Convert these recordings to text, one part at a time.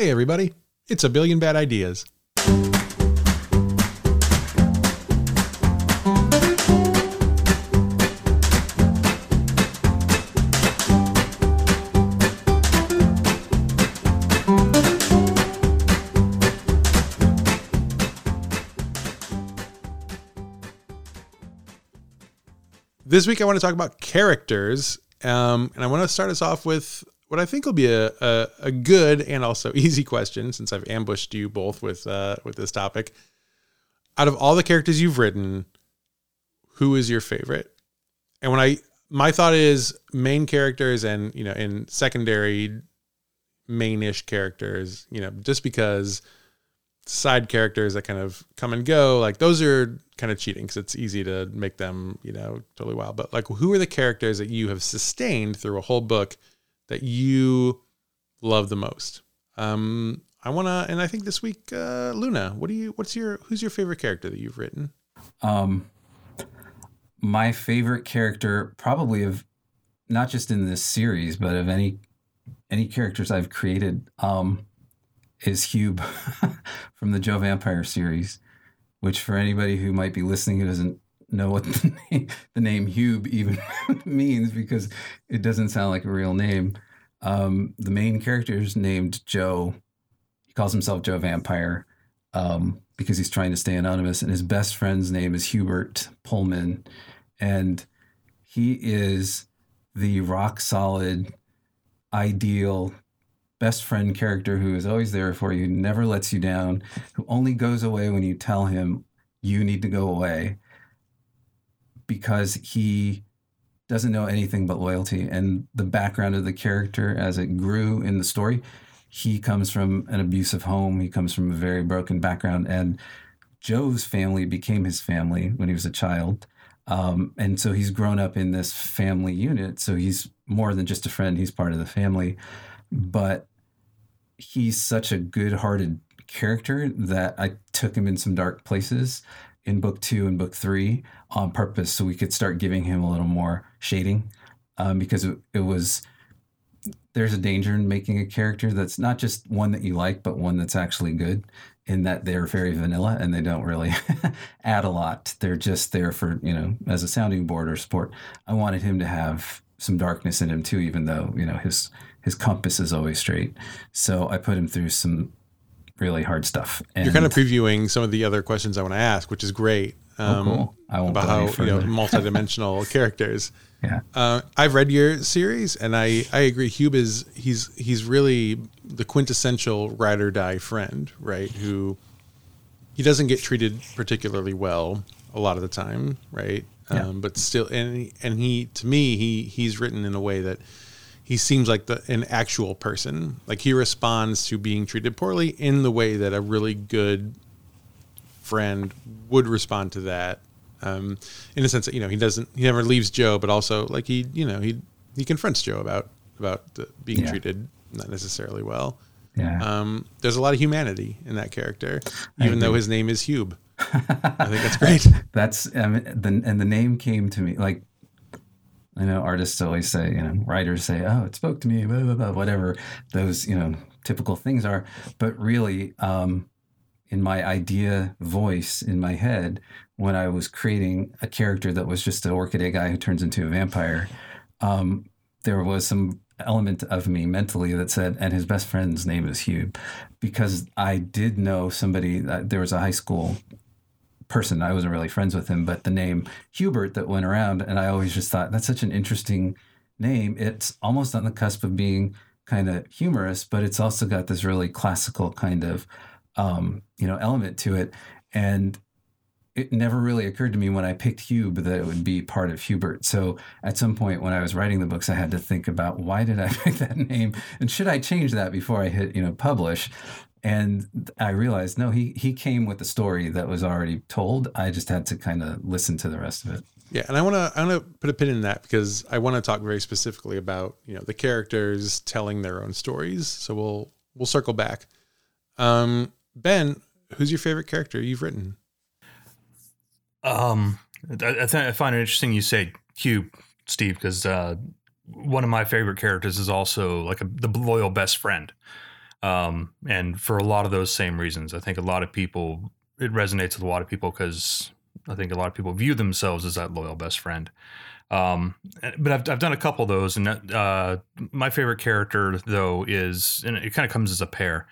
Hey, everybody. It's a billion bad ideas. This week, I want to talk about characters. Um, and I want to start us off with what I think will be a, a, a good and also easy question, since I've ambushed you both with uh, with this topic. Out of all the characters you've written, who is your favorite? And when I my thought is main characters and you know in secondary mainish characters, you know, just because side characters that kind of come and go, like those are kind of cheating because it's easy to make them, you know, totally wild. But like, who are the characters that you have sustained through a whole book that you love the most? Um, I want to, and I think this week, uh, Luna, what do you, what's your, who's your favorite character that you've written? Um, my favorite character, probably of not just in this series, but of any any characters I've created, um, is Hube from the Joe Vampire series. Which, for anybody who might be listening who doesn't know what the name, the name Hube even means, because it doesn't sound like a real name. Um, the main character is named Joe. He calls himself Joe Vampire. Um, because he's trying to stay anonymous. And his best friend's name is Hubert Pullman. And he is the rock solid, ideal best friend character who is always there for you, never lets you down, who only goes away when you tell him you need to go away because he doesn't know anything but loyalty. And the background of the character as it grew in the story he comes from an abusive home. He comes from a very broken background, and Joe's family became his family when he was a child. Um, and so he's grown up in this family unit. So he's more than just a friend, he's part of the family. But he's such a good hearted character that I took him in some dark places in book two and book three on purpose so we could start giving him a little more shading um, because it, it was there's a danger in making a character that's not just one that you like, but one that's actually good in that they're very vanilla and they don't really add a lot. They're just there for, you know, as a sounding board or support. I wanted him to have some darkness in him too, even though, you know, his his compass is always straight. So I put him through some really hard stuff. And You're kind of previewing some of the other questions I want to ask, which is great. Um, oh, cool. I won't about how you know multidimensional characters. Yeah. Uh, I've read your series, and I I agree. Hube is he's he's really the quintessential ride or die friend, right? Who he doesn't get treated particularly well a lot of the time, right? Yeah. Um, but still, and he, and he to me he he's written in a way that he seems like the an actual person. Like he responds to being treated poorly in the way that a really good friend would respond to that um, in a sense that you know he doesn't he never leaves Joe, but also like he you know he he confronts Joe about about the, being yeah. treated not necessarily well. Yeah. Um, there's a lot of humanity in that character, even though his name is Hube. I think that's great. that's um, the and the name came to me like I know artists always say, you know, writers say, "Oh, it spoke to me," blah, blah, blah, whatever those you know typical things are. But really, um, in my idea voice in my head, when I was creating a character that was just a Orchidea guy who turns into a vampire, um, there was some element of me mentally that said, and his best friend's name is Hugh, because I did know somebody. Uh, there was a high school person. I wasn't really friends with him, but the name Hubert that went around, and I always just thought that's such an interesting name. It's almost on the cusp of being kind of humorous, but it's also got this really classical kind of um, you know element to it, and it never really occurred to me when I picked Hube that it would be part of Hubert. So at some point when I was writing the books, I had to think about why did I pick that name and should I change that before I hit, you know, publish? And I realized no, he he came with a story that was already told. I just had to kind of listen to the rest of it. Yeah, and I want to I want to put a pin in that because I want to talk very specifically about you know the characters telling their own stories. So we'll we'll circle back. Um, ben, who's your favorite character you've written? Um, I, th- I find it interesting you say Hugh, Steve, because uh, one of my favorite characters is also like a, the loyal best friend. Um, and for a lot of those same reasons, I think a lot of people it resonates with a lot of people because I think a lot of people view themselves as that loyal best friend. Um, but I've, I've done a couple of those, and uh, my favorite character though is, and it kind of comes as a pair.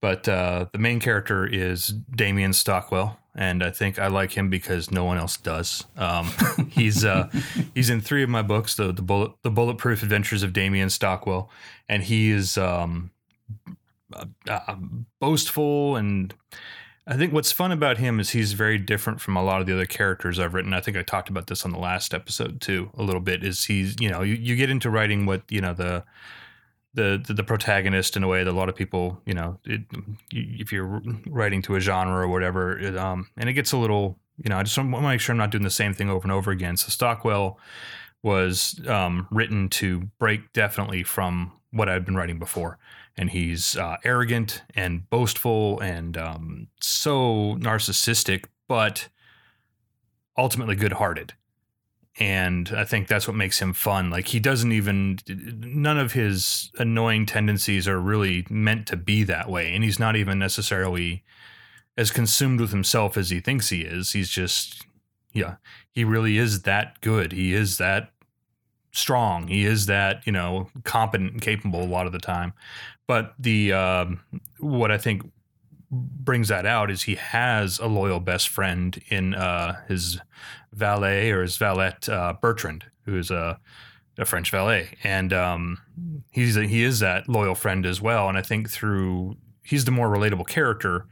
But uh, the main character is Damien Stockwell, and I think I like him because no one else does. Um, he's uh, he's in three of my books, the the bullet the bulletproof adventures of Damien Stockwell, and he is um, uh, boastful and I think what's fun about him is he's very different from a lot of the other characters I've written. I think I talked about this on the last episode too, a little bit. Is he's you know you, you get into writing what you know the the, the, the protagonist in a way that a lot of people you know it, if you're writing to a genre or whatever, it, um, and it gets a little you know I just want to make sure I'm not doing the same thing over and over again. So Stockwell was um, written to break definitely from what I'd been writing before and he's uh, arrogant and boastful and um, so narcissistic, but ultimately good-hearted. And I think that's what makes him fun. Like he doesn't even none of his annoying tendencies are really meant to be that way, and he's not even necessarily as consumed with himself as he thinks he is. He's just yeah, he really is that good. He is that strong. He is that, you know, competent and capable a lot of the time. But the um, what I think brings that out is he has a loyal best friend in uh, his valet or his valet uh, Bertrand, who is a, a French valet, and um, he's a, he is that loyal friend as well. And I think through he's the more relatable character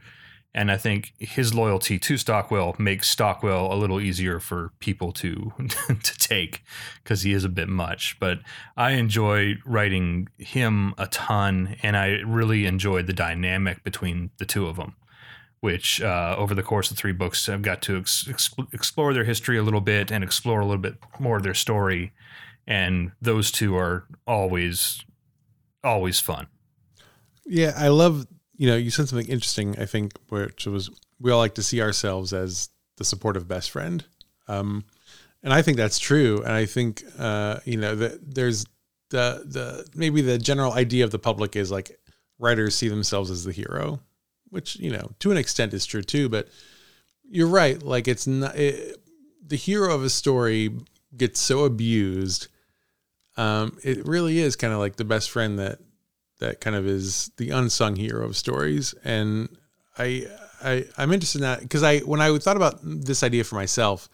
and I think his loyalty to Stockwell makes Stockwell a little easier for people to to take because he is a bit much. But I enjoy writing him a ton, and I really enjoyed the dynamic between the two of them. Which uh, over the course of three books, I've got to ex- explore their history a little bit and explore a little bit more of their story, and those two are always always fun. Yeah, I love you know, you said something interesting, I think, which was we all like to see ourselves as the supportive best friend. Um, and I think that's true. And I think, uh, you know, that there's the, the, maybe the general idea of the public is like writers see themselves as the hero, which, you know, to an extent is true too. But you're right. Like it's not, it, the hero of a story gets so abused. Um, it really is kind of like the best friend that that kind of is the unsung hero of stories. And I, I I'm interested in that because I when I thought about this idea for myself,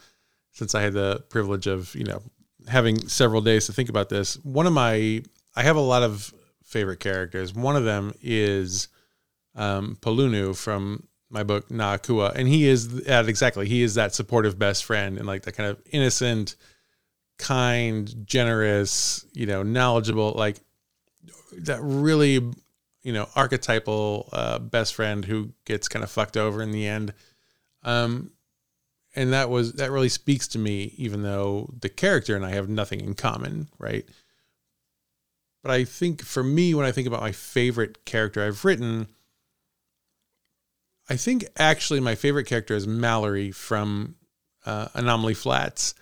since I had the privilege of you know having several days to think about this, one of my I have a lot of favorite characters. One of them is um, Polunu from my book Naa Kua, and he is at exactly he is that supportive best friend and like that kind of innocent, kind, generous, you know, knowledgeable. Like that really you know archetypal uh, best friend who gets kind of fucked over in the end. Um and that was that really speaks to me even though the character and i have nothing in common right? But i think for me when i think about my favorite character i've written i think actually my favorite character is mallory from uh, anomaly flats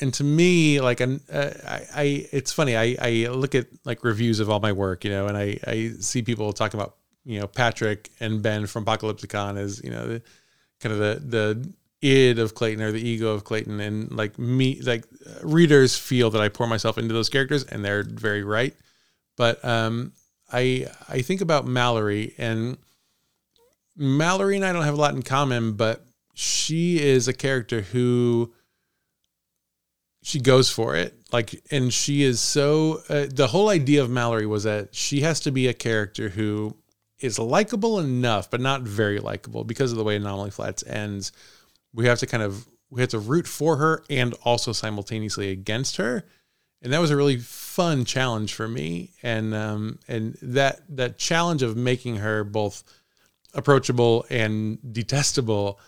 and to me, like, uh, I, I, it's funny. I, I look at like reviews of all my work, you know, and I, I see people talking about, you know, Patrick and Ben from Apocalypticon as, you know, the kind of the, the id of Clayton or the ego of Clayton. And like me, like readers feel that I pour myself into those characters and they're very right. But, um, I, I think about Mallory and Mallory and I don't have a lot in common, but she is a character who, she goes for it. Like and she is so uh, the whole idea of mallory was that she has to be a character who is likable enough but not very likable because of the way anomaly flats ends. We have to kind of we have to root for her and also simultaneously against her. And that was a really fun challenge for me. And um and that that challenge of making her both approachable and detestable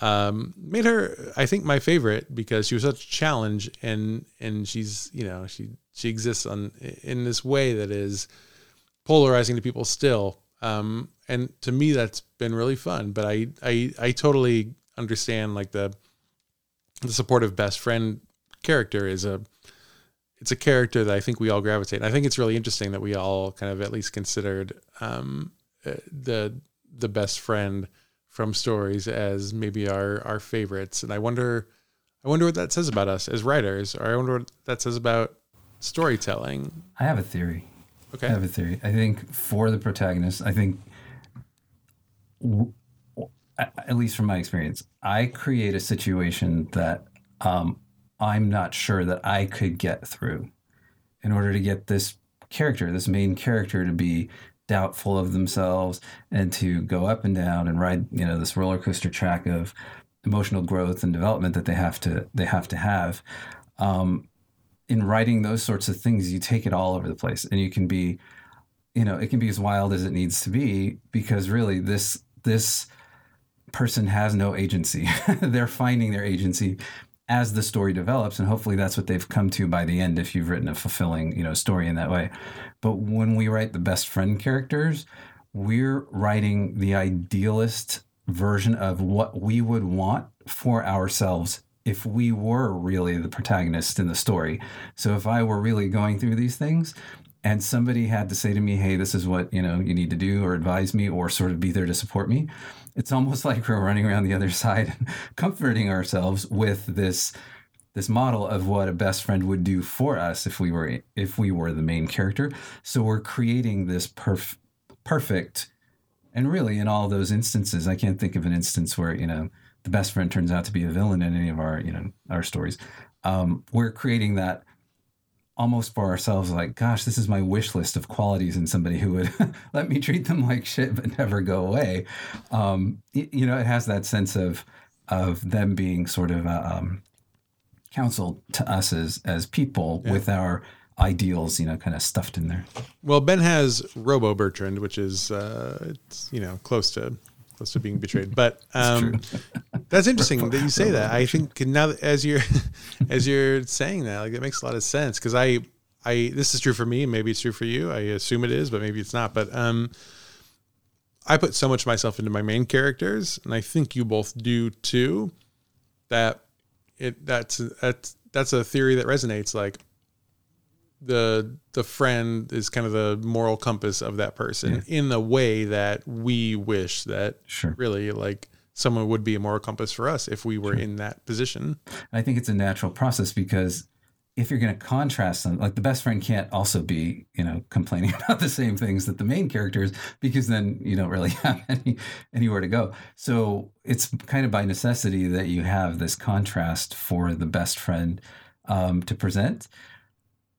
um, made her I think my favorite because she was such a challenge and and she's you know she she exists on in this way that is polarizing to people still um, and to me that's been really fun but I I I totally understand like the the supportive best friend character is a it's a character that I think we all gravitate. And I think it's really interesting that we all kind of at least considered um, uh, the the best friend from stories as maybe our our favorites. And I wonder I wonder what that says about us as writers, or I wonder what that says about storytelling. I have a theory. Okay. I have a theory. I think for the protagonist, I think, at least from my experience, I create a situation that um, I'm not sure that I could get through in order to get this character, this main character, to be doubtful of themselves and to go up and down and ride, you know, this roller coaster track of emotional growth and development that they have to they have to have. Um, in writing those sorts of things, you take it all over the place, and you can be, you know, it can be as wild as it needs to be because really this this person has no agency. They're finding their agency as the story develops and hopefully that's what they've come to by the end if you've written a fulfilling you know story in that way. But when we write the best friend characters we're writing the idealist version of what we would want for ourselves if we were really the protagonist in the story. So if i were really going through these things and somebody had to say to me hey this is what you know you need to do or advise me or sort of be there to support me it's almost like we're running around the other side and comforting ourselves with this this model of what a best friend would do for us if we were if we were the main character. So we're creating this perf- perfect and really in all those instances i can't think of an instance where you know the best friend turns out to be a villain in any of our you know our stories. Um, we're creating that almost for ourselves like gosh this is my wish list of qualities in somebody who would let me treat them like shit but never go away um, you, you know it has that sense of of them being sort of uh, um, counseled to us as as people yeah. with our ideals you know kind of stuffed in there well ben has robo bertrand which is uh it's you know close to close to being betrayed. But um that's interesting that you say that. I think now as you're as you're saying that like it makes a lot of sense because i i this is true for me maybe it's true for you. I assume it is but maybe it's not. But um i put so much myself into my main characters and i think you both do too that it that's that's that's a theory that resonates like the the friend is kind of the moral compass of that person yeah. in the way that we wish that sure. really like someone would be a moral compass for us if we were sure. in that position. I think it's a natural process because if you're going to contrast them, like the best friend can't also be, you know, complaining about the same things that the main characters, because then you don't really have any anywhere to go. So it's kind of by necessity that you have this contrast for the best friend um, to present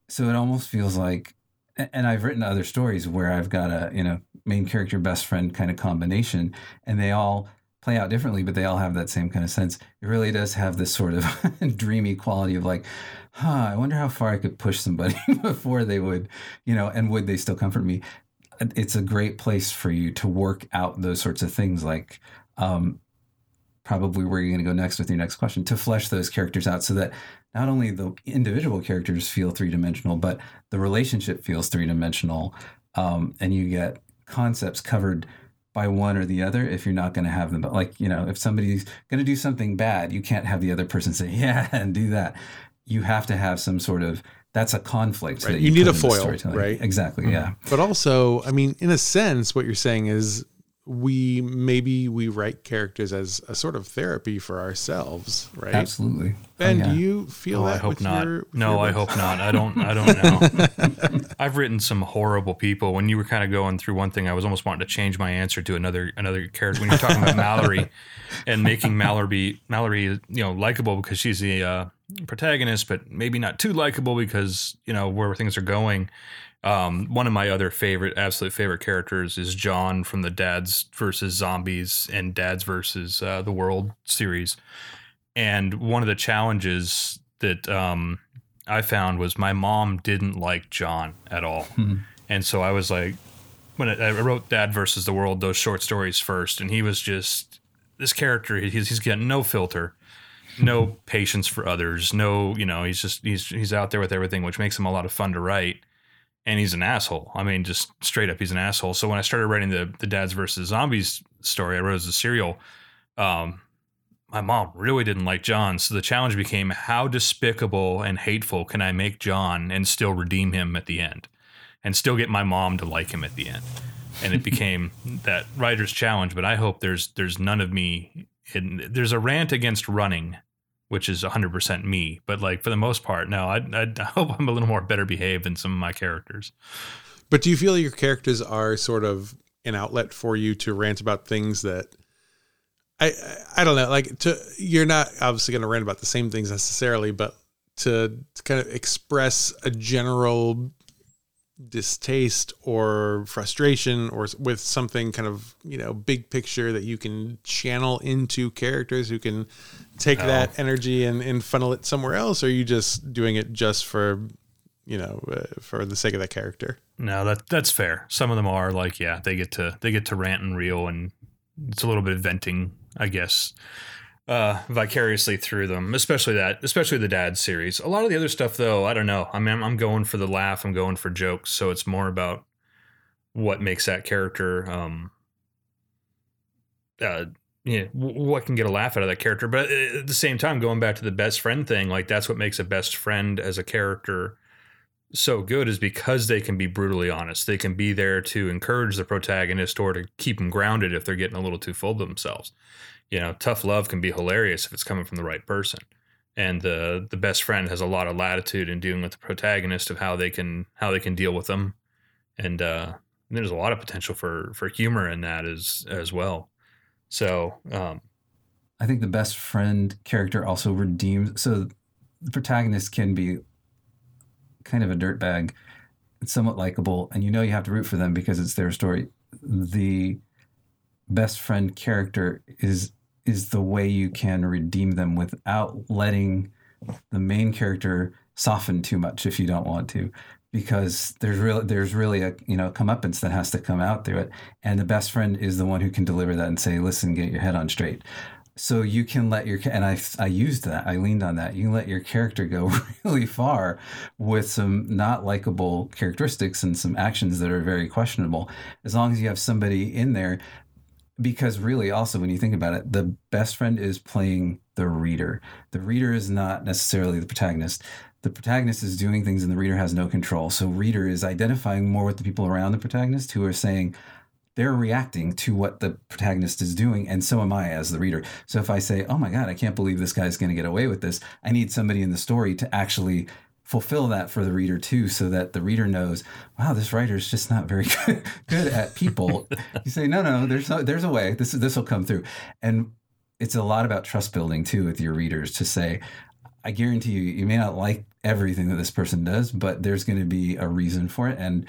so it almost feels like and I've written other stories where I've got a, you know, main character best friend kind of combination and they all play out differently, but they all have that same kind of sense. It really does have this sort of dreamy quality of like, huh, I wonder how far I could push somebody before they would, you know, and would they still comfort me? It's a great place for you to work out those sorts of things like um, probably where you're going to go next with your next question to flesh those characters out so that not only the individual characters feel three dimensional, but the relationship feels three dimensional. Um, and you get concepts covered by one or the other if you're not going to have them. But like, you know, if somebody's going to do something bad, you can't have the other person say, yeah, and do that. You have to have some sort of that's a conflict. Right. That you, you need a foil, right? Exactly. Mm-hmm. Yeah. But also, I mean, in a sense, what you're saying is we maybe we write characters as a sort of therapy for ourselves, right? Absolutely. Ben, oh, yeah. do you feel oh, that? I hope not. Your, no, I hope not. I don't. I don't know. I've written some horrible people. When you were kind of going through one thing, I was almost wanting to change my answer to another another character. When you're talking about Mallory and making Mallory Mallory, you know, likable because she's the uh, protagonist, but maybe not too likable because you know where things are going um, one of my other favorite, absolute favorite characters is John from the Dads versus Zombies and Dads versus uh, the World series. And one of the challenges that um, I found was my mom didn't like John at all. Hmm. And so I was like, when I, I wrote Dad versus the World, those short stories first, and he was just this character. He's he's got no filter, no patience for others, no you know he's just he's he's out there with everything, which makes him a lot of fun to write and he's an asshole. I mean, just straight up, he's an asshole. So when I started writing the the dads versus zombies story, I wrote as a serial. Um, my mom really didn't like John. So the challenge became how despicable and hateful can I make John and still redeem him at the end and still get my mom to like him at the end. And it became that writer's challenge. But I hope there's there's none of me. In, there's a rant against running, which is 100% me. But like for the most part, no, I, I hope I'm a little more better behaved than some of my characters. But do you feel your characters are sort of an outlet for you to rant about things that I I don't know, like to you're not obviously going to rant about the same things necessarily, but to, to kind of express a general distaste or frustration or with something kind of you know big picture that you can channel into characters who can take No. that energy and, and funnel it somewhere else or are you just doing it just for you know uh, for the sake of that character No, that that's fair. Some of them are like, yeah, they get to they get to rant and reel, and it's a little bit of venting, I guess, uh, vicariously through them. Especially that, especially the dad series. A lot of the other stuff, though, I don't know. I mean, I'm, I'm going for the laugh. I'm going for jokes. So it's more about what makes that character, um, uh, you know, what can get a laugh out of that character. But at the same time, going back to the best friend thing, like that's what makes a best friend as a character so good is because they can be brutally honest. They can be there to encourage the protagonist or to keep them grounded if they're getting a little too full of themselves. You know, tough love can be hilarious if it's coming from the right person. And the the best friend has a lot of latitude in dealing with the protagonist of how they can how they can deal with them. And uh there's a lot of potential for for humor in that as as well. So, um I think the best friend character also redeems. So the protagonist can be kind of a dirtbag, somewhat likable, and you know you have to root for them because it's their story. The best friend character is is the way you can redeem them without letting the main character soften too much if you don't want to because there's really there's really a you know comeuppance that has to come out through it. And the best friend is the one who can deliver that and say listen get your head on straight. So you can let your and I I used that I leaned on that. You can let your character go really far with some not likable characteristics and some actions that are very questionable. As long as you have somebody in there because really also when you think about it the best friend is playing the reader. The reader is not necessarily the protagonist. The protagonist is doing things and the reader has no control. So reader is identifying more with the people around the protagonist who are saying they're reacting to what the protagonist is doing and so am i as the reader. So if i say oh my god i can't believe this guy's going to get away with this i need somebody in the story to actually fulfill that for the reader too so that the reader knows wow this writer's just not very good, good at people. You say no no there's no there's a way. This this will come through. And it's a lot about trust building too with your readers to say i guarantee you you may not like everything that this person does but there's going to be a reason for it and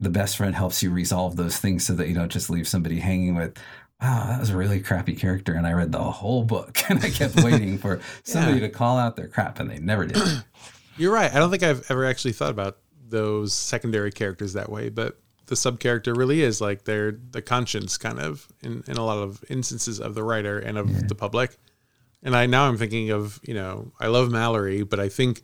the best friend helps you resolve those things so that you don't just leave somebody hanging with wow that was a really crappy character and i read the whole book and i kept waiting for somebody to call out their crap and they never did You're right. I don't think I've ever actually thought about those secondary characters that way, but the sub character really is like they're the conscience kind of in, in a lot of instances of the writer and of the public. And I now I'm thinking of, you know, I love Mallory, but I think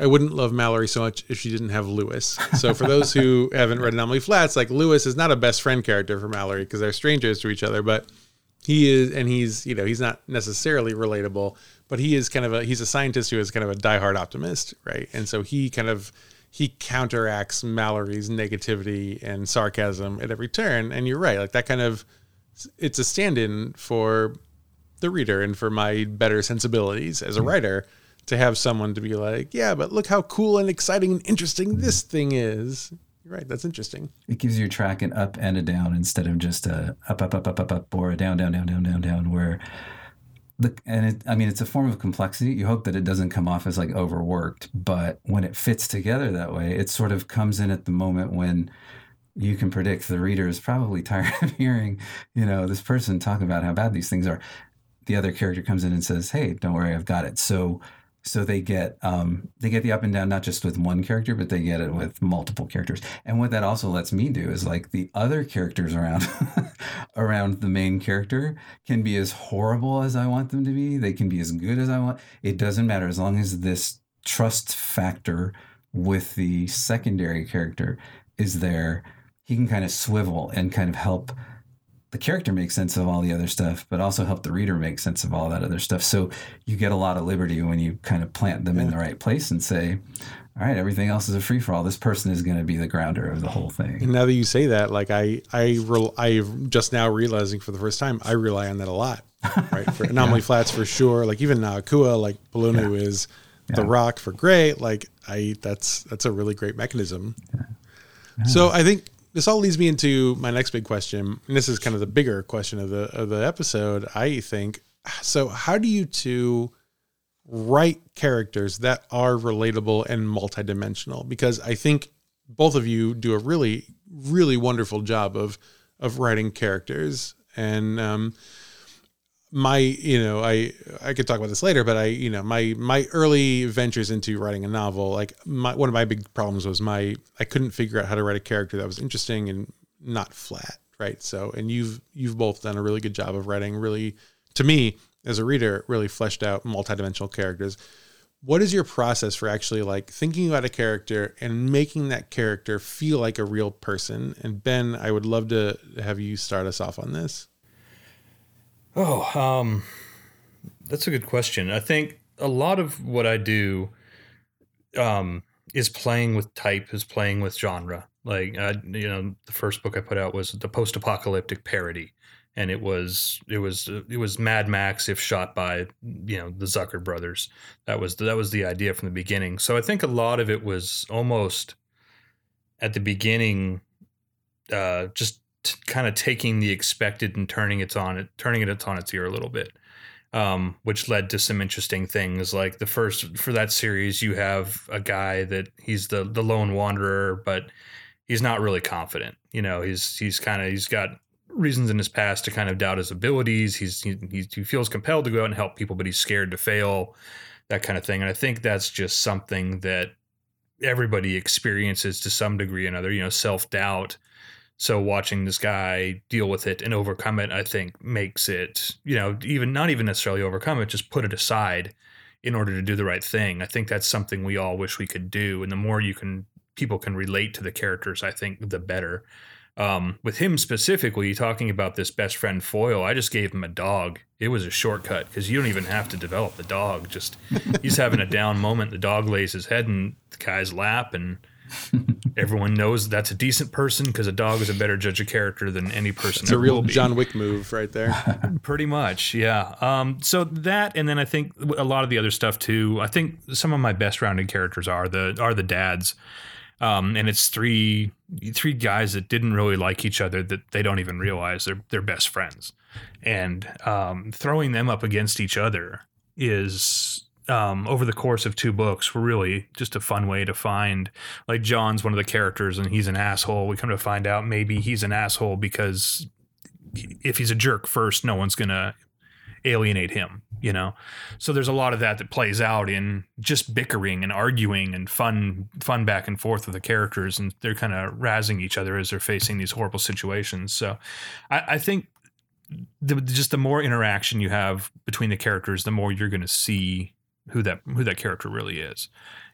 I wouldn't love Mallory so much if she didn't have Lewis. So for those who haven't read Anomaly Flats, like Lewis is not a best friend character for Mallory because they're strangers to each other, but he is and he's you know he's not necessarily relatable but he is kind of a he's a scientist who is kind of a diehard optimist right? And so he kind of he counteracts mallory's negativity and sarcasm at every turn. And you're right like that kind of it's a stand-in for the reader and for my better sensibilities as a hmm. writer to have someone to be like yeah but look how cool and exciting and interesting this thing is. You're right that's interesting. It gives you a track an up and a down instead of just a up up up up up up or a down down down down down down where the and it, I mean it's a form of complexity. You hope that it doesn't come off as like overworked, but when it fits together that way, it sort of comes in at the moment when you can predict the reader is probably tired of hearing, you know, this person talk about how bad these things are. The other character comes in and says, "Hey, don't worry, I've got it." So so they get um, they get the up and down not just with one character but they get it with multiple characters. And what that also lets me do is like the other characters around around the main character can be as horrible as i want them to be. They can be as good as i want. It doesn't matter as long as this trust factor with the secondary character is there he can kind of swivel and kind of help the character make sense of all the other stuff, but also help the reader make sense of all that other stuff. So you get a lot of liberty when you kind of plant them yeah. in the right place and say, all right, everything else is a free for all. This person is going to be the grounder of the whole thing. And now that you say that, like I, I, re- I just now realizing for the first time, I rely on that a lot, right? For anomaly yeah. flats for sure. Like even uh, now, Akua, like Polunu yeah. is the rock for great. Like I, that's that's a really great mechanism. So I think this all leads me into my next big question. And this is kind of the bigger question of the of the episode. I think. So how do you two? write characters that are relatable and multidimensional because I think both of you do a really really wonderful job of of writing characters and um my you know i i could talk about this later but i you know my my early ventures into writing a novel like my one of my big problems was my i couldn't figure out how to write a character that was interesting and not flat right? So and you've you've both done a really good job of writing really to me as a reader really fleshed out multidimensional characters. What is your process for actually like thinking about a character and making that character feel like a real person? And ben i would love to have you start us off on this oh um that's a good question i think a lot of what i do um is playing with type is playing with genre like I, you know the first book i put out was the post-apocalyptic parody and it was it was it was Mad Max if shot by you know the Zucker brothers. That was that was the idea from the beginning. So I think a lot of it was almost at the beginning, uh, just kind of taking the expected and turning it on it, turning it on its ear a little bit. Um, which led to some interesting things. Like the first for that series, you have a guy that he's the the lone wanderer, but he's not really confident. You know, he's he's kind of he's got reasons in his past to kind of doubt his abilities. He's he, he feels compelled to go out and help people, but he's scared to fail, that kind of thing. And I think that's just something that everybody experiences to some degree or another. You know, self doubt. So watching this guy deal with it and overcome it, I think makes it you know even not even necessarily overcome it, just put it aside in order to do the right thing. I think that's something we all wish we could do. And the more you can people can relate to the characters, I think the better. Um, with him specifically, talking about this best friend foil, I just gave him a dog. It was a shortcut because you don't even have to develop the dog. Just he's having a down moment. The dog lays his head in the guy's lap, and everyone knows that's a decent person because a dog is a better judge of character than any person. It's a real John Wick move right there. Pretty much, yeah. Um, so that, and then I think a lot of the other stuff too. I think some of my best rounded characters are the are the dads. Um, and it's three three guys that didn't really like each other that they don't even realize they're they're best friends, and um, throwing them up against each other is um, over the course of two books really just a fun way to find like John's one of the characters and he's an asshole. We come to find out maybe he's an asshole because if he's a jerk first, no one's gonna alienate him, you know? So there's a lot of that that plays out in just bickering and arguing and fun, fun back and forth with the characters. And they're kind of razzing each other as they're facing these horrible situations. So I, I think the, just the more interaction you have between the characters, the more you're going to see who that, who that character really is.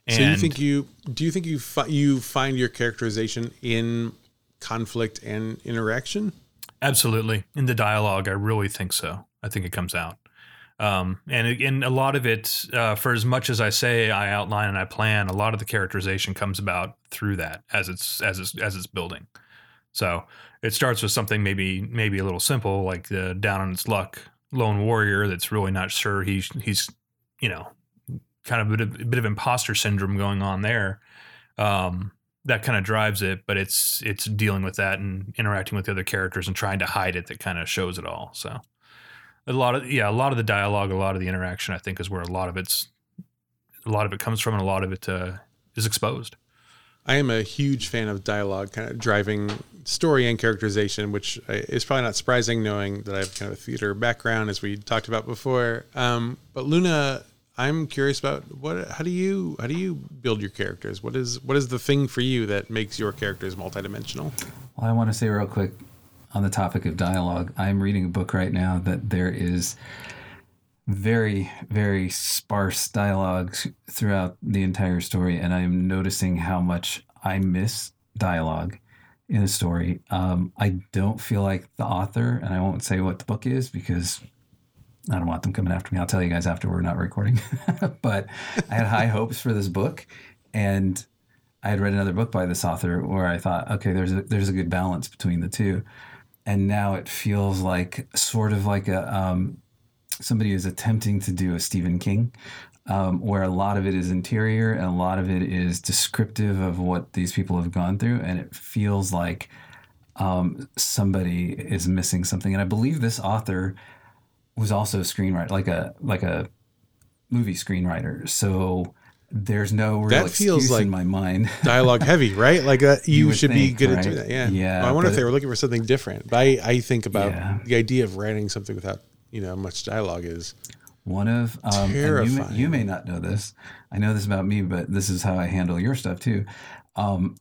And so you think you, do you think you, fi- you find your characterization in conflict and interaction? Absolutely. In the dialogue, I really think so. I think it comes out. Um, and and a lot of it, uh, for as much as I say I outline and I plan, a lot of the characterization comes about through that as it's as it's as it's building. So it starts with something maybe maybe a little simple, like the down on its luck lone warrior that's really not sure he's he's you know kind of a bit of, a bit of imposter syndrome going on there. Um, that kind of drives it, but it's it's dealing with that and interacting with the other characters and trying to hide it that kind of shows it all. So a lot of yeah, a lot of the dialogue, a lot of the interaction, I think, is where a lot of it's a lot of it comes from, and a lot of it uh, is exposed. I am a huge fan of dialogue, kind of driving story and characterization, which is probably not surprising, knowing that I have kind of a theater background, as we talked about before. Um, but Luna, I'm curious about what. How do you how do you build your characters? What is what is the thing for you that makes your characters multidimensional? Well, I want to say real quick on the topic of dialogue, I'm reading a book right now that there is very, very sparse dialogue throughout the entire story, and I'm noticing how much I miss dialogue in a story. Um, I don't feel like the author, and I won't say what the book is because I don't want them coming after me. I'll tell you guys after we're not recording. but I had high hopes for this book, and I had read another book by this author where I thought, okay, there's a, there's a good balance between the two, and now it feels like sort of like a um, somebody is attempting to do a Stephen King, um, where a lot of it is interior and a lot of it is descriptive of what these people have gone through, and it feels like um, somebody is missing something. And I believe this author was also a screenwriter, like a like a movie screenwriter. So there's no real That excuse feels like in my mind. Dialogue heavy, right? Like uh, you, would should be think, good at doing that. Yeah. Yeah, Well, I wonder if they were looking for something different. But I, I think about Yeah. the idea of writing something without you know much dialogue is One of um, and you, may, Terrifying. you may not know this. I know this about me, but this is how I handle your stuff too. Um,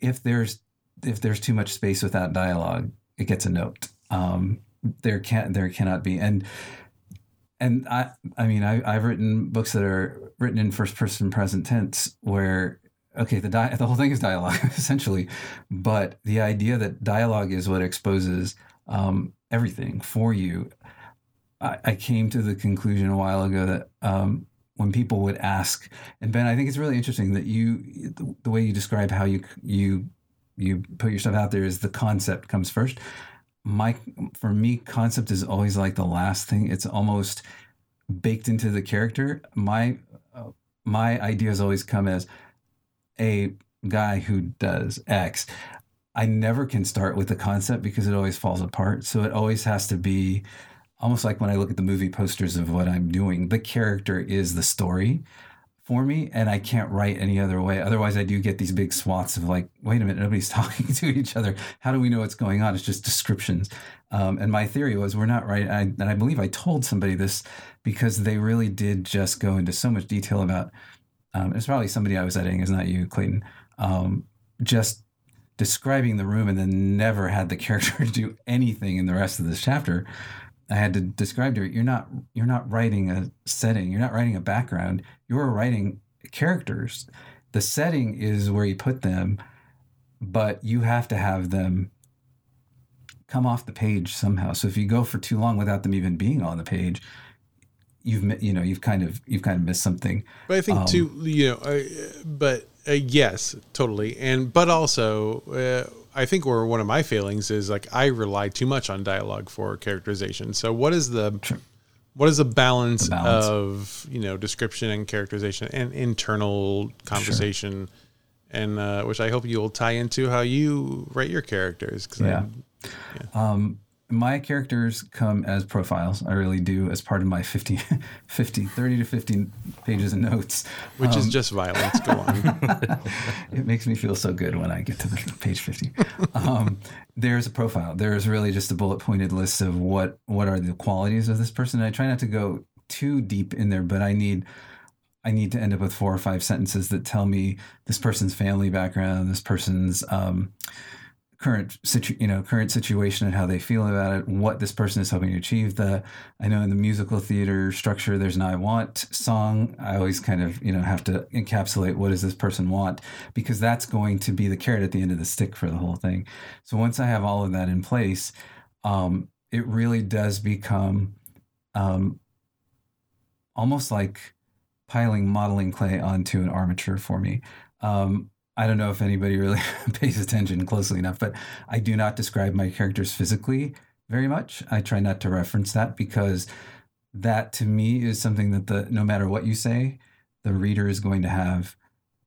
if there's if there's too much space without dialogue, it gets a note. Um, there can there cannot be and and I I mean I I've written books that are written in first person present tense where okay the di- the whole thing is dialogue essentially, but the idea that dialogue is what exposes um, everything for you I, I came to the conclusion a while ago that um, when people would ask, and Ben, I think it's really interesting that you, the, the way you describe how you you you put yourself out there is the concept comes first. My for me, concept is always like the last thing. It's almost baked into the character. My uh, my ideas always come as a guy who does X. I never can start with the concept because it always falls apart. So it always has to be almost like when I look at the movie posters of what I'm doing, the character is the story for me, and I can't write any other way. Otherwise, I do get these big swaths of like, wait a minute, nobody's talking to each other. How do we know what's going on? It's just descriptions. Um, and my theory was we're not right. I, and I believe I told somebody this because they really did just go into so much detail about. Um, it's probably somebody I was editing, is not you, Clayton. Um, just describing the room and then never had the character do anything in the rest of this chapter. I had to describe to her, you're not you're not writing a setting, you're not writing a background, you're writing characters. The setting is where you put them, but you have to have them come off the page somehow. So if you go for too long without them even being on the page, you've you know you've kind of you've kind of missed something. But I think Um, too, you know, uh, but uh, yes, totally, and but also, uh, I think where one of my failings is like I rely too much on dialogue for characterization. So what is the Sure. what is the balance, The balance. of you know description and characterization and internal conversation, and uh, which I hope you will tie into how you write your characters. 'cause I- Yeah. Um, my characters come as profiles. I really do as part of my 50, 50 30 to 50 pages of notes. which is Um, just violence. Go on. it makes me feel so good when I get to the page 50. Um, there's a profile. There's really just a bullet pointed list of what, what are the qualities of this person. And I try not to go too deep in there, but I need, I need to end up with four or five sentences that tell me this person's family background, this person's, um, current situ- you know current situation and how they feel about it what this person is hoping to achieve the i know in the musical theater structure there's an i want song. I always kind of you know have to encapsulate what does this person want because that's going to be the carrot at the end of the stick for the whole thing. So once i have all of that in place um, it really does become um, almost like piling modeling clay onto an armature for me. Um, I don't know if anybody really pays attention closely enough, but I do not describe my characters physically very much. I try not to reference that because that to me is something that the no matter what you say, the reader is going to have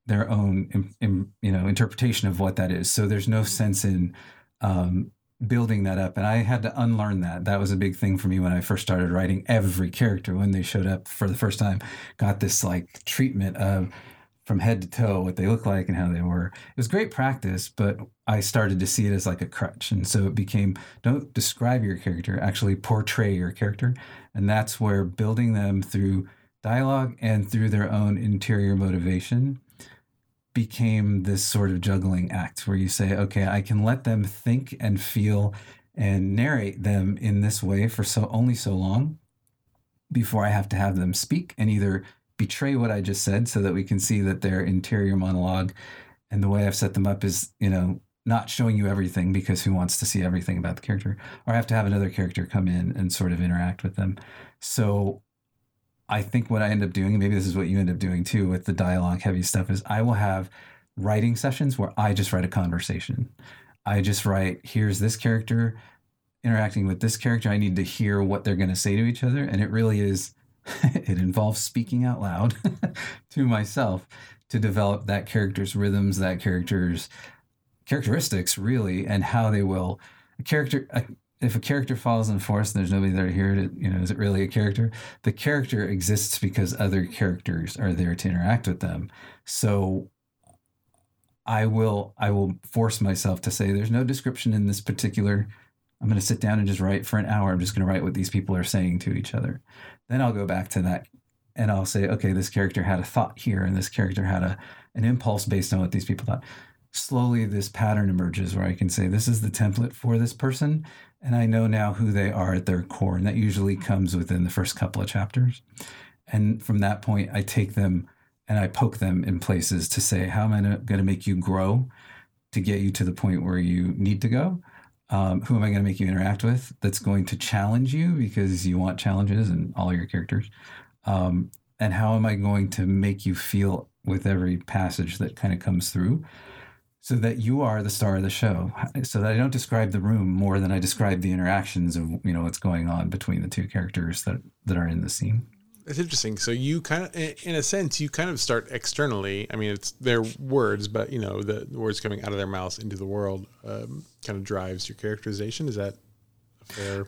their own you know interpretation of what that is. So there's no sense in um, building that up, and I had to unlearn that. That was a big thing for me when I first started writing. Every character when they showed up for the first time got this like treatment of from head to toe what they look like and how they were. It was great practice, but I started to see it as like a crutch. And so it became don't describe your character, actually portray your character. And that's where building them through dialogue and through their own interior motivation became this sort of juggling act where you say, okay, I can let them think and feel and narrate them in this way for so only so long before I have to have them speak and either betray what I just said so that we can see that their interior monologue and the way I've set them up is, you know, not showing you everything because who wants to see everything about the character or I have to have another character come in and sort of interact with them. So I think what I end up doing, maybe this is what you end up doing too with the dialogue heavy stuff, is I will have writing sessions where I just write a conversation. I just write, here's this character interacting with this character. I need to hear what they're going to say to each other. And it really is, it involves speaking out loud to myself to develop that character's rhythms, that character's characteristics, really, and how they will. A character, a, if a character falls in force and there's nobody there to hear it, you know, is it really a character? The character exists because other characters are there to interact with them. So I will I will force myself to say there's no description in this particular I'm going to sit down and just write for an hour. I'm just going to write what these people are saying to each other. Then I'll go back to that and I'll say, okay, this character had a thought here and this character had a an impulse based on what these people thought. Slowly this pattern emerges where I can say this is the template for this person and I know now who they are at their core and that usually comes within the first couple of chapters. And from that point I take them and I poke them in places to say, how am I going to make you grow to get you to the point where you need to go? Um, who am I going to make you interact with that's going to challenge you because you want challenges and all your characters? Um, and how am I going to make you feel with every passage that kind of comes through so that you are the star of the show so that I don't describe the room more than I describe the interactions of you know what's going on between the two characters that that are in the scene. It's interesting. So you kind of, in a sense, you kind of start externally. I mean, it's their words, but you know, the words coming out of their mouths into the world um, kind of drives your characterization. Is that fair?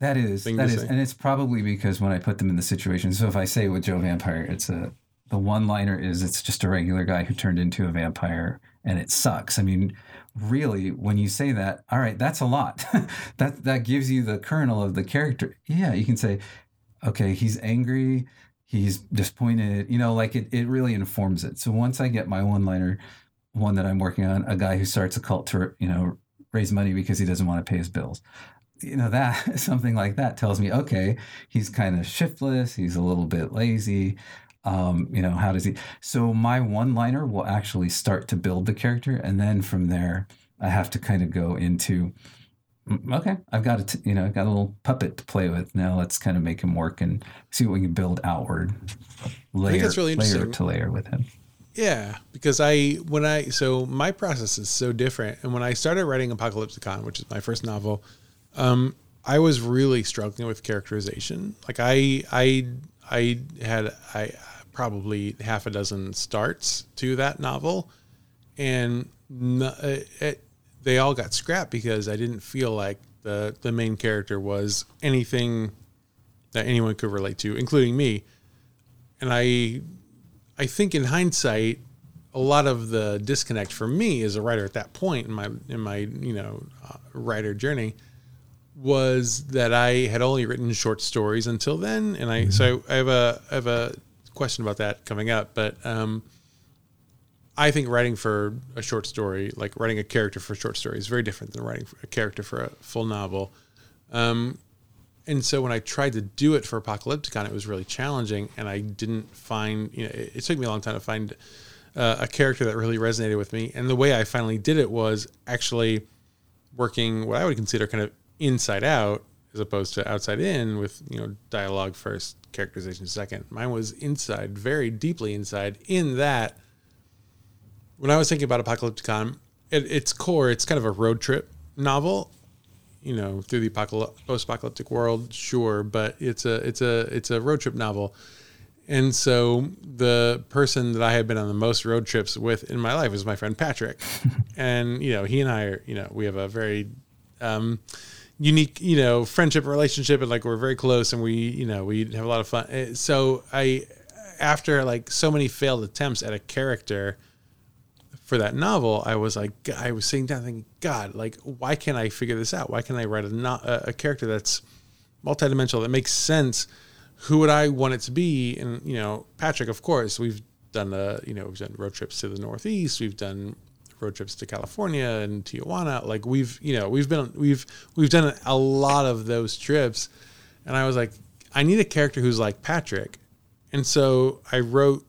That is that is, say? and it's probably because when I put them in the situation. So if I say with Joe Vampire, it's a the one liner is it's just a regular guy who turned into a vampire and it sucks. I mean, really, when you say that, all right, that's a lot. that that gives you the kernel of the character. Yeah, you can say, okay, he's angry, he's disappointed, you know, like it, it really informs it. So once I get my one liner, one that I'm working on, a guy who starts a cult to, you know, raise money because he doesn't want to pay his bills. You know, that something like that tells me, okay, he's kind of shiftless, he's a little bit lazy. Um, you know, how does he? So my one liner will actually start to build the character. And then from there, I have to kind of go into, okay, I've got a t- you know I've got a little puppet to play with. Now let's kind of make him work and see what we can build outward, layer, I think that's really layer to layer with him. Yeah, because I when I so my process is so different, and when I started writing Apocalypticon, which is my first novel, um, I was really struggling with characterization. Like I I I had I probably half a dozen starts to that novel, and it, they all got scrapped because I didn't feel like the the main character was anything that anyone could relate to, including me. And I I think in hindsight, a lot of the disconnect for me as a writer at that point in my in my you know uh, writer journey was that I had only written short stories until then, and I mm-hmm. so I have a I have a question about that coming up, but um, I think writing for a short story, like writing a character for a short story, is very different than writing a character for a full novel. Um, and so when I tried to do it for Apocalypticon, it was really challenging, and I didn't find. You know, it, it took me a long time to find uh, a character that really resonated with me. And the way I finally did it was actually working what I would consider kind of inside out, as opposed to outside in, with you know dialogue first, characterization second. Mine was inside, very deeply inside, in that when I was thinking about Apocalypticon, at its core, it's kind of a road trip novel. You know, through the post-apocalyptic world, sure, but it's a it's a it's a road trip novel. And so the person that I had been on the most road trips with in my life was my friend Patrick. and, you know, he and I are, you know, we have a very um, unique, you know, friendship relationship and like we're very close and we, you know, we have a lot of fun. Eh, so I, after like so many failed attempts at a character, for that novel, I was like, I was sitting down thinking, God, like, why can't I figure this out? Why can't I write a, not, a, character that's multidimensional that makes sense? Who would I want it to be? And you know, Patrick, of course, we've done the, you know, we've done road trips to the Northeast, we've done road trips to California and Tijuana. Like we've, you know, we've been, we've, we've done a lot of those trips, and I was like, I need a character who's like Patrick, and so I wrote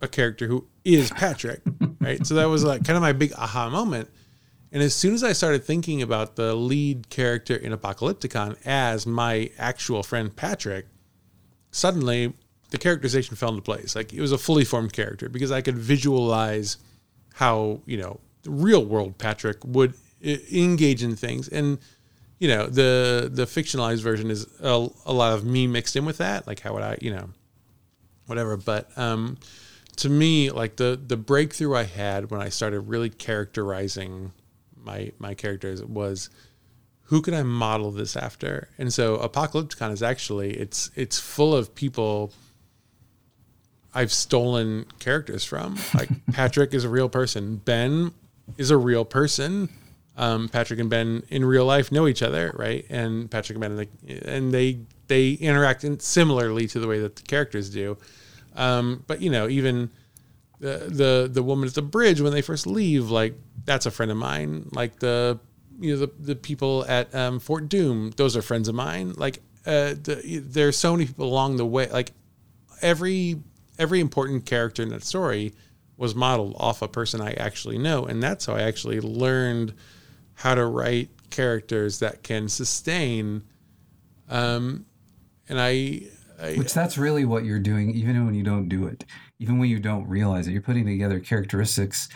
a character who is Patrick, right? So that was like kind of my big aha moment. And as soon as I started thinking about the lead character in Apocalypticon as my actual friend Patrick, suddenly the characterization fell into place. Like it was a fully formed character because I could visualize how, you know, the real world Patrick would engage in things. And, you know, the the fictionalized version is a, a lot of me mixed in with that. Like how would I, you know, whatever. But um to me, like the the breakthrough I had when I started really characterizing my my characters was who can I model this after? And so Apocalypticon is actually it's it's full of people I've stolen characters from. Like Patrick is a real person. Ben is a real person. Um, Patrick and Ben in real life know each other, right? And Patrick and Ben and they they interact in similarly to the way that the characters do. Um, but you know, even the the the woman at the bridge when they first leave, like that's a friend of mine. Like the you know the the people at um, Fort Doom, those are friends of mine. Like uh, the, there's so many people along the way. Like every every important character in that story was modeled off a person I actually know, and that's how I actually learned how to write characters that can sustain. Um, and I, I which that's really what you're doing, even when you don't do it, even when you don't realize it. You're putting together characteristics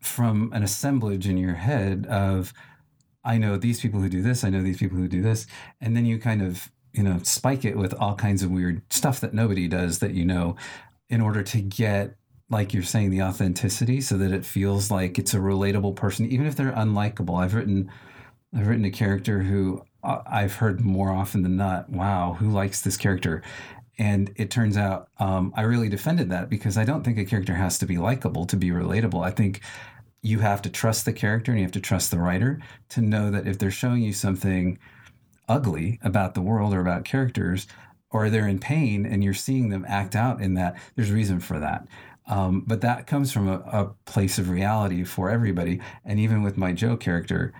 from an assemblage in your head of I know these people who do this, I know these people who do this, and then you kind of you know spike it with all kinds of weird stuff that nobody does that you know in order to get like you're saying the authenticity so that it feels like it's a relatable person even if they're unlikable i've written i've written a character who uh, i've heard more often than not wow who likes this character? And it turns out um, i really defended that because i don't think a character has to be likable to be relatable. I think you have to trust the character and you have to trust the writer to know that if they're showing you something ugly about the world or about characters or they're in pain and you're seeing them act out in that there's reason for that. Um, but that comes from a, a, place of reality for everybody. And even with my joe character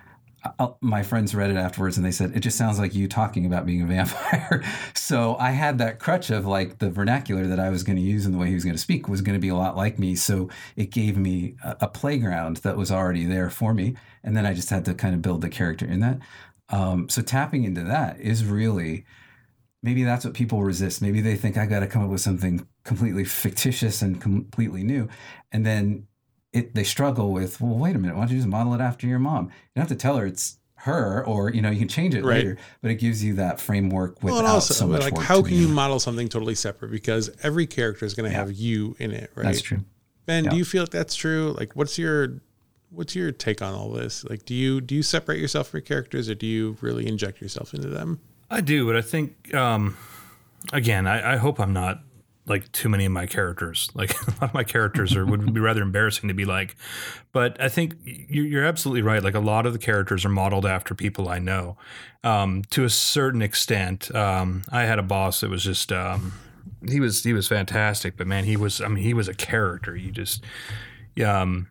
uh, my friends read it afterwards and they said it just sounds like you talking about being a vampire so i had that crutch of like the vernacular that i was going to use and the way he was going to speak was going to be a lot like me so it gave me a, a, playground that was already there for me and then i just had to kind of build the character in that um, so tapping into that is really maybe that's what people resist. Maybe they think I got to come up with something completely fictitious and completely new. And then it, they struggle with, well, wait a minute, why don't you just model it after your mom? You don't have to tell her it's her or, you know, you can change it right. later, but it gives you that framework without well, also, so much like, work. How can you model something totally separate? Because every character is going to yeah. have you in it, right? That's true. Ben, yeah. do you feel like that's true? Like, what's your what's your take on all this? Like, do you do you separate yourself from your characters, or do you really inject yourself into them? I do, but I think um, again, I, I, hope I'm not like too many of my characters. Like a lot of my characters are would be rather embarrassing to be like. But I think you're, you're absolutely right. Like a lot of the characters are modeled after people I know, um, to a certain extent. Um, I had a boss that was just um, he was he was fantastic, but man, he was I mean he was a character. You just um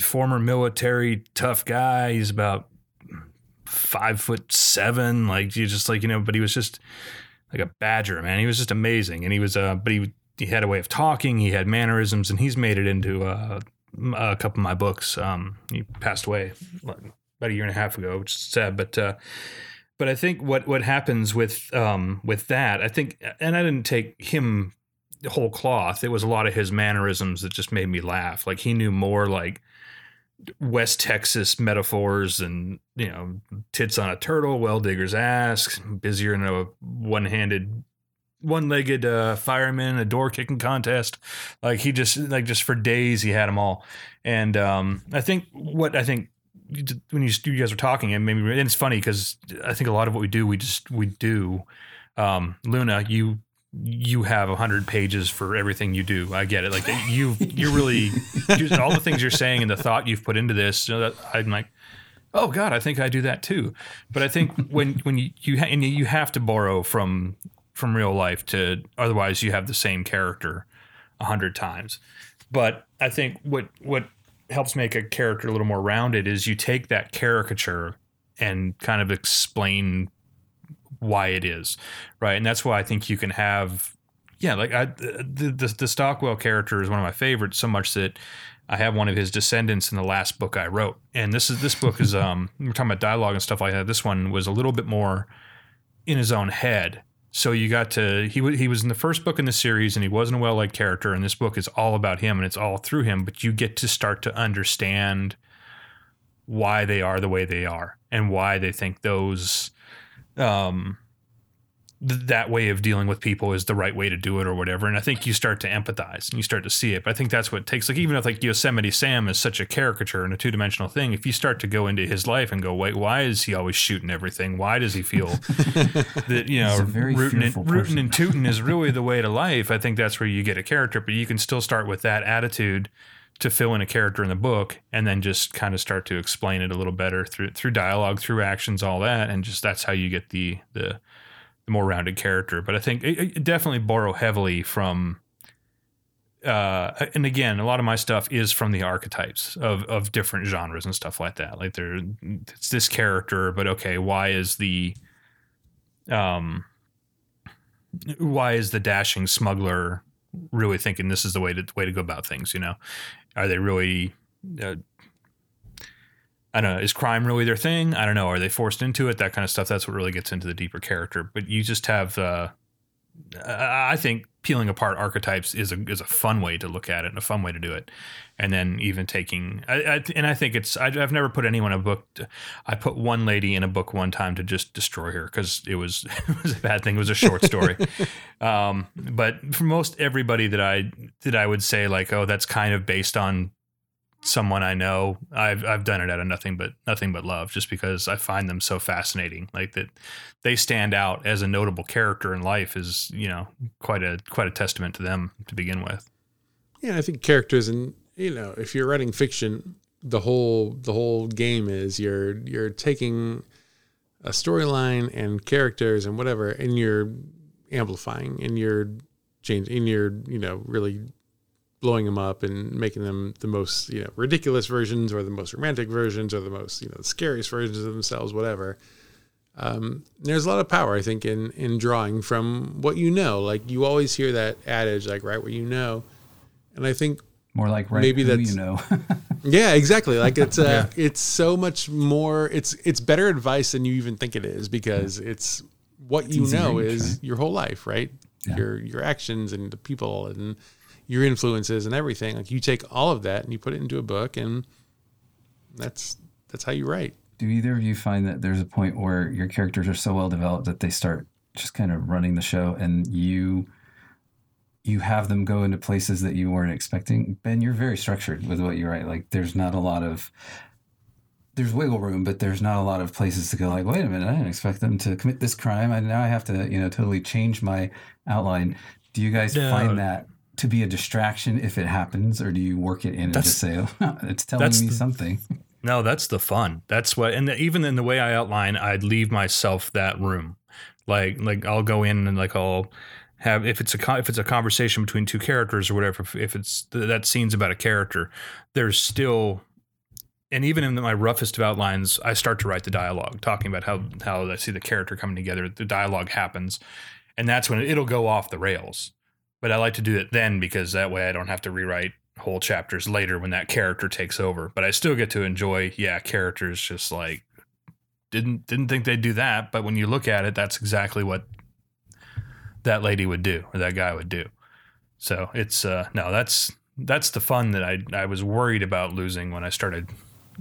former military tough guy. He's about five foot seven. Like you just like you know, but he was just like a badger, man. He was just amazing, and he was uh, but he he had a way of talking. He had mannerisms, and he's made it into uh, a couple of my books. Um, he passed away about a year and a half ago, which is sad, but. Uh, but I think what, what happens with um, with that, I think, and I didn't take him the whole cloth. It was a lot of his mannerisms that just made me laugh. Like he knew more like West Texas metaphors and you know tits on a turtle, well digger's ass, busier in a one-handed, one-legged uh, fireman, a door kicking contest. Like he just like just for days he had them all, and um, I think what I think when you, you guys are talking and maybe and it's funny because I think a lot of what we do we just we do. Um, Luna, you you have a hundred pages for everything you do. I get it. Like you, you're really all the things you're saying and the thought you've put into this. You know, that I'm like, oh God, I think I do that too. But I think when when you you ha- and you have to borrow from from real life to otherwise you have the same character a hundred times. But I think what what helps make a character a little more rounded is you take that caricature and kind of explain why it is, right? And that's why I think you can have yeah, like I the, the the Stockwell character is one of my favorites so much that I have one of his descendants in the last book I wrote. And this is this book is um we're talking about dialogue and stuff like that. This one was a little bit more in his own head. So you got to he w- he was in the first book in the series and he wasn't a well liked character and this book is all about him and it's all through him, but you get to start to understand why they are the way they are and why they think those um th- that way of dealing with people is the right way to do it or whatever. And I think you start to empathize and you start to see it. But I think that's what it takes. Like even if like Yosemite Sam is such a caricature and a two dimensional thing, if you start to go into his life and go, wait, why is he always shooting everything? Why does he feel that you know rooting and, rooting and tooting is really the way to life? I think that's where you get a character, but you can still start with that attitude to fill in a character in the book and then just kind of start to explain it a little better through through dialogue through actions all that and just that's how you get the the, the more rounded character but i think it, it definitely borrow heavily from uh, and again, a lot of my stuff is from the archetypes of, of different genres and stuff like that. Like there, it's this character, but okay, why is the, um, why is the dashing smuggler really thinking this is the way to way to go about things? You know, are they really? Uh, I don't know. Is crime really their thing? I don't know. Are they forced into it? That kind of stuff. That's what really gets into the deeper character. But you just have, uh, I think, peeling apart archetypes is a is a fun way to look at it and a fun way to do it. And then even taking, I, I, and I think it's. I, I've never put anyone in a book. I put one lady in a book one time to just destroy her because it was it was a bad thing. It was a short story. um, but for most everybody that I that I would say like, oh, that's kind of based on someone I know, I've I've done it out of nothing but nothing but love, just because I find them so fascinating. Like that, they stand out as a notable character in life is you know quite a quite a testament to them to begin with. Yeah, I think characters and you know, if you're writing fiction, the whole the whole game is you're you're taking a storyline and characters and whatever, and you're amplifying and you're changing and you're you know really blowing them up and making them the most you know ridiculous versions or the most romantic versions or the most you know the scariest versions of themselves, whatever. Um, there's a lot of power, I think, in in drawing from what you know. Like you always hear that adage, like write what you know, and I think More like right Maybe who that's- you know. yeah, exactly. Like it's uh, it's so much more. It's it's better advice than you even think it is because it's what you know reach, is right? your whole life, right? Yeah. Your your actions and the people and your influences and everything. Like you take all of that and you put it into a book, and that's that's how you write. Do either of you find that there's a point where your characters are so well developed that they start just kind of running the show and you you have them go into places that you weren't expecting? Ben, you're very structured with what you write. Like there's not a lot of there's wiggle room, but there's not a lot of places to go like, wait a minute, I didn't expect them to commit this crime. And now I have to, you know, totally change my outline. Do you guys No. find that to be a distraction if it happens, or do you work it in and That's- just say, oh, it's telling that's me the- something? No, that's the fun. That's what, and even in the way I outline, I'd leave myself that room. Like, like I'll go in and like I'll have if it's a if it's a conversation between two characters or whatever. If, if it's th- that scene's about a character, there's still, and even in my roughest of outlines, I start to write the dialogue, talking about how how I see the character coming together. The dialogue happens, and that's when it'll go off the rails. But I like to do it then because that way I don't have to rewrite whole chapters later when that character takes over. But I still get to enjoy, yeah, characters just like didn't didn't think they'd do that, but when you look at it, that's exactly what that lady would do or that guy would do. So it's uh no, that's that's the fun that I I was worried about losing when I started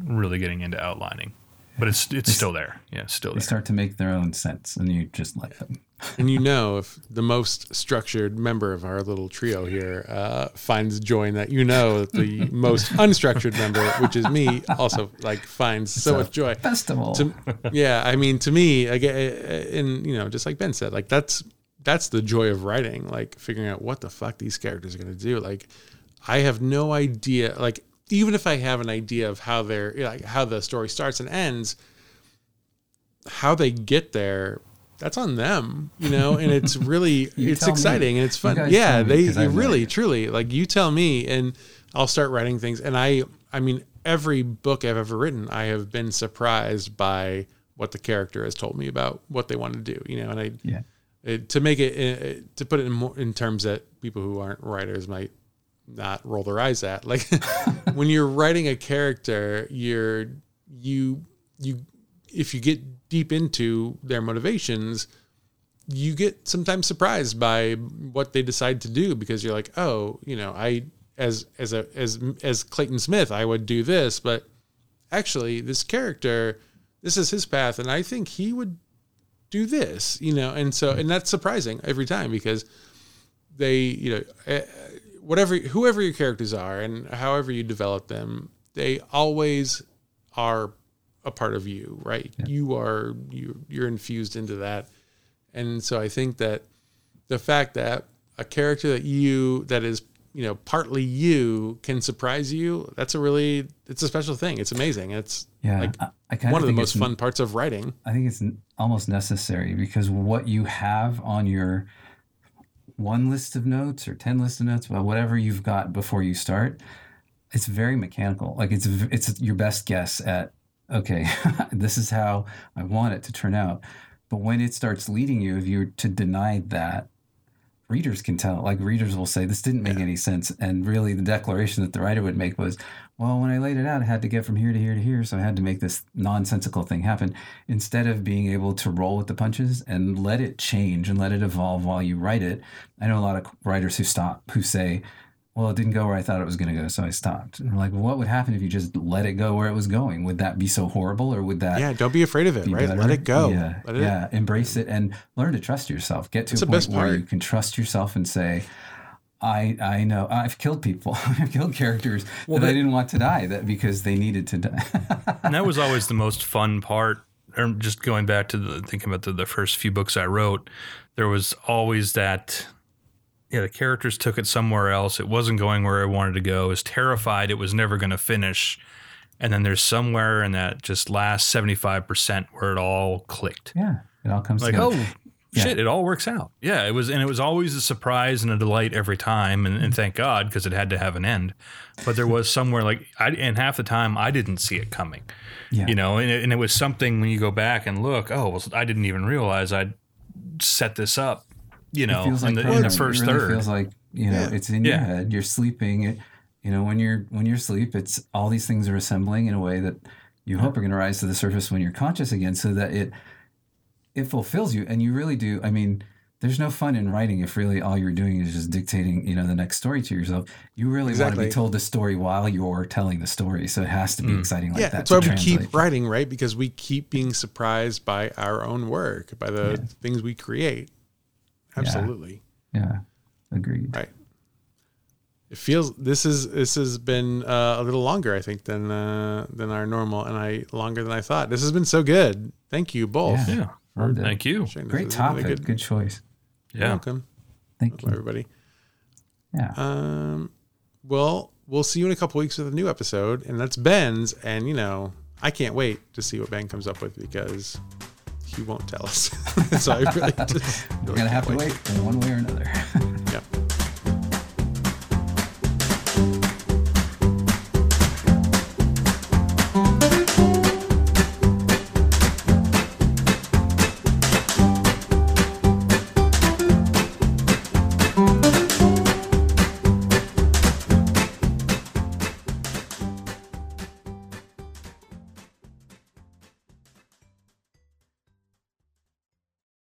really getting into outlining. But it's it's still there. Yeah, still They there. start to make their own sense, and you just let them. And you know if the most structured member of our little trio here uh, finds joy in that. You know that the most unstructured member which is me also like finds so So- much joy. Festival. to, yeah i mean to me again and you know just like ben said like that's that's the joy of writing like figuring out what the fuck these characters are going to do. Like i have no idea like even if i have an idea of how they're like how the story starts and ends how they get there that's on them you know and it's really it's tell me. exciting and it's fun yeah they 'cause I have no really truly like you tell me and i'll start writing things and i i mean every book i've ever written i have been surprised by what the character has told me about what they want to do you know and i yeah. it, to make it uh, to put it in more in terms that people who aren't writers might not roll their eyes at. Like when you're writing a character, you're you you if you get deep into their motivations, you get sometimes surprised by what they decide to do because you're like, oh, you know, I as as a as as Clayton Smith, I would do this, but actually this character, this is his path, and I think he would do this, you know, and so and that's surprising every time because they, you know, eh, whatever whoever your characters are and however you develop them, they always are a part of you, right? Yeah. You are you you're infused into that. And so I think that the fact that a character that you that is you know partly you can surprise you that's a really it's a special thing it's amazing it's yeah like I, I one of the most fun parts of writing i think it's almost necessary because what you have on your one list of notes or 10 list of notes well whatever you've got before you start it's very mechanical like it's it's your best guess at okay this is how i want it to turn out but when it starts leading you if you're to deny that readers can tell. Like readers will say, this didn't make yeah. any sense. And really, the declaration that the writer would make was, well, when I laid it out, I had to get from here to here to here. So I had to make this nonsensical thing happen instead of being able to roll with the punches and let it change and let it evolve while you write it. I know a lot of writers who stop, who say, well, it didn't go where I thought it was going to go, so I stopped. And like, well, what would happen if you just let it go where it was going? Would that be so horrible, or would that? Yeah, don't be afraid of it. Right, better? let it go. Yeah, it, yeah, embrace it and learn to trust yourself. Get to a point where you can trust yourself and say, I I know I've killed people. I've killed characters well, that, that I didn't want to die that because they needed to die. and that was always the most fun part. Or just going back to the thinking about the, the first few books I wrote, there was always that yeah, the characters took it somewhere else. It wasn't going where I wanted to go. I was terrified it was never going to finish. And then there's somewhere in that just last 75% where it all clicked. Yeah. It all comes like, together. oh, yeah. shit, it all works out. Yeah. It was, and it was always a surprise and a delight every time. And, and thank God, because it had to have an end. But there was somewhere like, I, and half the time I didn't see it coming. Yeah. You know, and it, and it was something when you go back and look, oh, well, I didn't even realize I'd set this up you know, in, like the, in the first it really third. Feels like you know, yeah. it's in your head. You're sleeping. It, you know, when you're when you're asleep, it's all these things are assembling in a way that you hope are going to rise to the surface when you're conscious again, so that it it fulfills you. And you really do. I mean, there's no fun in writing if really all you're doing is just dictating, you know, the next story to yourself. You really exactly. want to be told the story while you're telling the story. So it has to be mm. exciting like yeah, that. That's why we translate. keep writing, right? Because we keep being surprised by our own work, by the yeah. things we create. Absolutely. Yeah. yeah. Agreed. Right. It feels this is this has been uh, a little longer, I think, than uh, than our normal, and I longer than I thought. This has been so good. Thank you both. Yeah. yeah. Thank you. Great topic. Really good. good. choice. Yeah. welcome. Thank you, everybody. Yeah. Um. Well, we'll see you in a couple weeks with a new episode, and that's Ben's. And you know, I can't wait to see what Ben comes up with because he won't tell us. so I really just, We're gonna have to wait in one way or another.